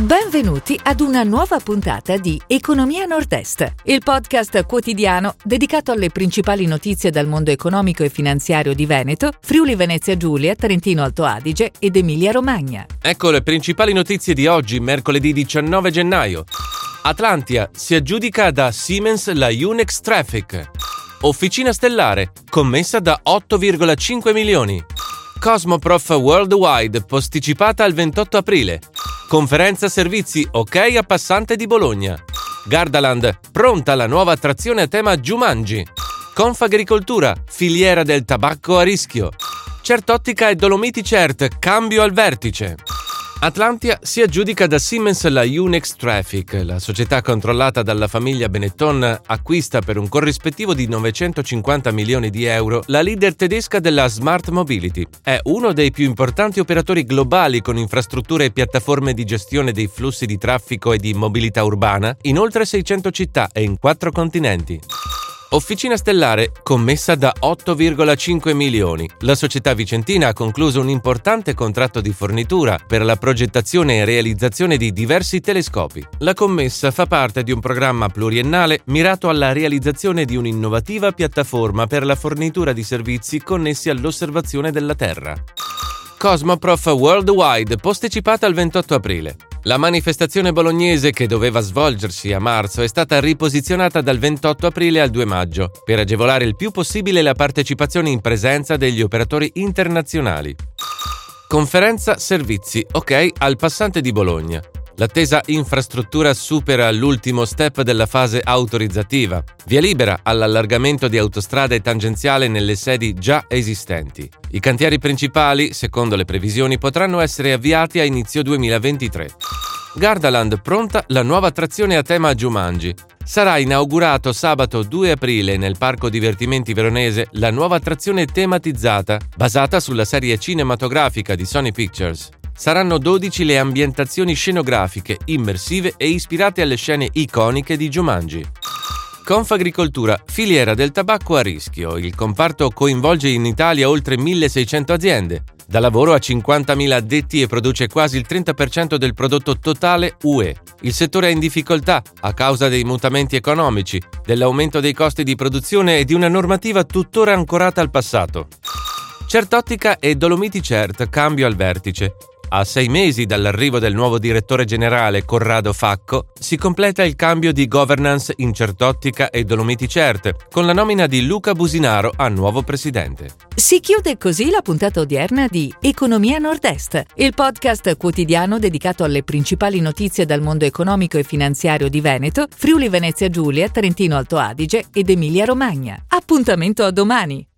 Benvenuti ad una nuova puntata di Economia Nord-Est, il podcast quotidiano dedicato alle principali notizie dal mondo economico e finanziario di Veneto, Friuli Venezia Giulia, Trentino Alto Adige ed Emilia Romagna. Ecco le principali notizie di oggi, mercoledì 19 gennaio. Atlantia si aggiudica da Siemens la Unex Traffic. Officina stellare, commessa da 8,5 milioni. Cosmoprof Worldwide posticipata al 28 aprile. Conferenza servizi ok a Passante di Bologna. Gardaland, pronta la nuova attrazione a tema Jumanji. Confagricoltura, filiera del tabacco a rischio. Certottica e Dolomiti Cert, cambio al vertice. Atlantia si aggiudica da Siemens la Unex Traffic, la società controllata dalla famiglia Benetton acquista per un corrispettivo di 950 milioni di euro la leader tedesca della Smart Mobility. È uno dei più importanti operatori globali con infrastrutture e piattaforme di gestione dei flussi di traffico e di mobilità urbana in oltre 600 città e in quattro continenti. Officina Stellare, commessa da 8,5 milioni. La società vicentina ha concluso un importante contratto di fornitura per la progettazione e realizzazione di diversi telescopi. La commessa fa parte di un programma pluriennale mirato alla realizzazione di un'innovativa piattaforma per la fornitura di servizi connessi all'osservazione della Terra. Cosmoprof Worldwide, posticipata al 28 aprile. La manifestazione bolognese che doveva svolgersi a marzo è stata riposizionata dal 28 aprile al 2 maggio per agevolare il più possibile la partecipazione in presenza degli operatori internazionali. Conferenza servizi ok al passante di Bologna. L'attesa infrastruttura supera l'ultimo step della fase autorizzativa. Via libera all'allargamento di autostrade tangenziale nelle sedi già esistenti. I cantieri principali, secondo le previsioni, potranno essere avviati a inizio 2023. Gardaland pronta la nuova attrazione a tema Jumanji. Sarà inaugurato sabato 2 aprile nel parco divertimenti veronese la nuova attrazione tematizzata basata sulla serie cinematografica di Sony Pictures. Saranno 12 le ambientazioni scenografiche, immersive e ispirate alle scene iconiche di Jumanji. Confagricoltura, filiera del tabacco a rischio. Il comparto coinvolge in Italia oltre 1600 aziende. Dà lavoro a 50.000 addetti e produce quasi il 30% del prodotto totale UE. Il settore è in difficoltà a causa dei mutamenti economici, dell'aumento dei costi di produzione e di una normativa tuttora ancorata al passato. Certottica e Dolomiti Cert, cambio al vertice. A sei mesi dall'arrivo del nuovo direttore generale Corrado Facco, si completa il cambio di governance in Certottica e Dolomiti Cert, con la nomina di Luca Businaro a nuovo presidente. Si chiude così la puntata odierna di Economia Nord-Est, il podcast quotidiano dedicato alle principali notizie dal mondo economico e finanziario di Veneto, Friuli Venezia Giulia, Trentino Alto Adige ed Emilia Romagna. Appuntamento a domani!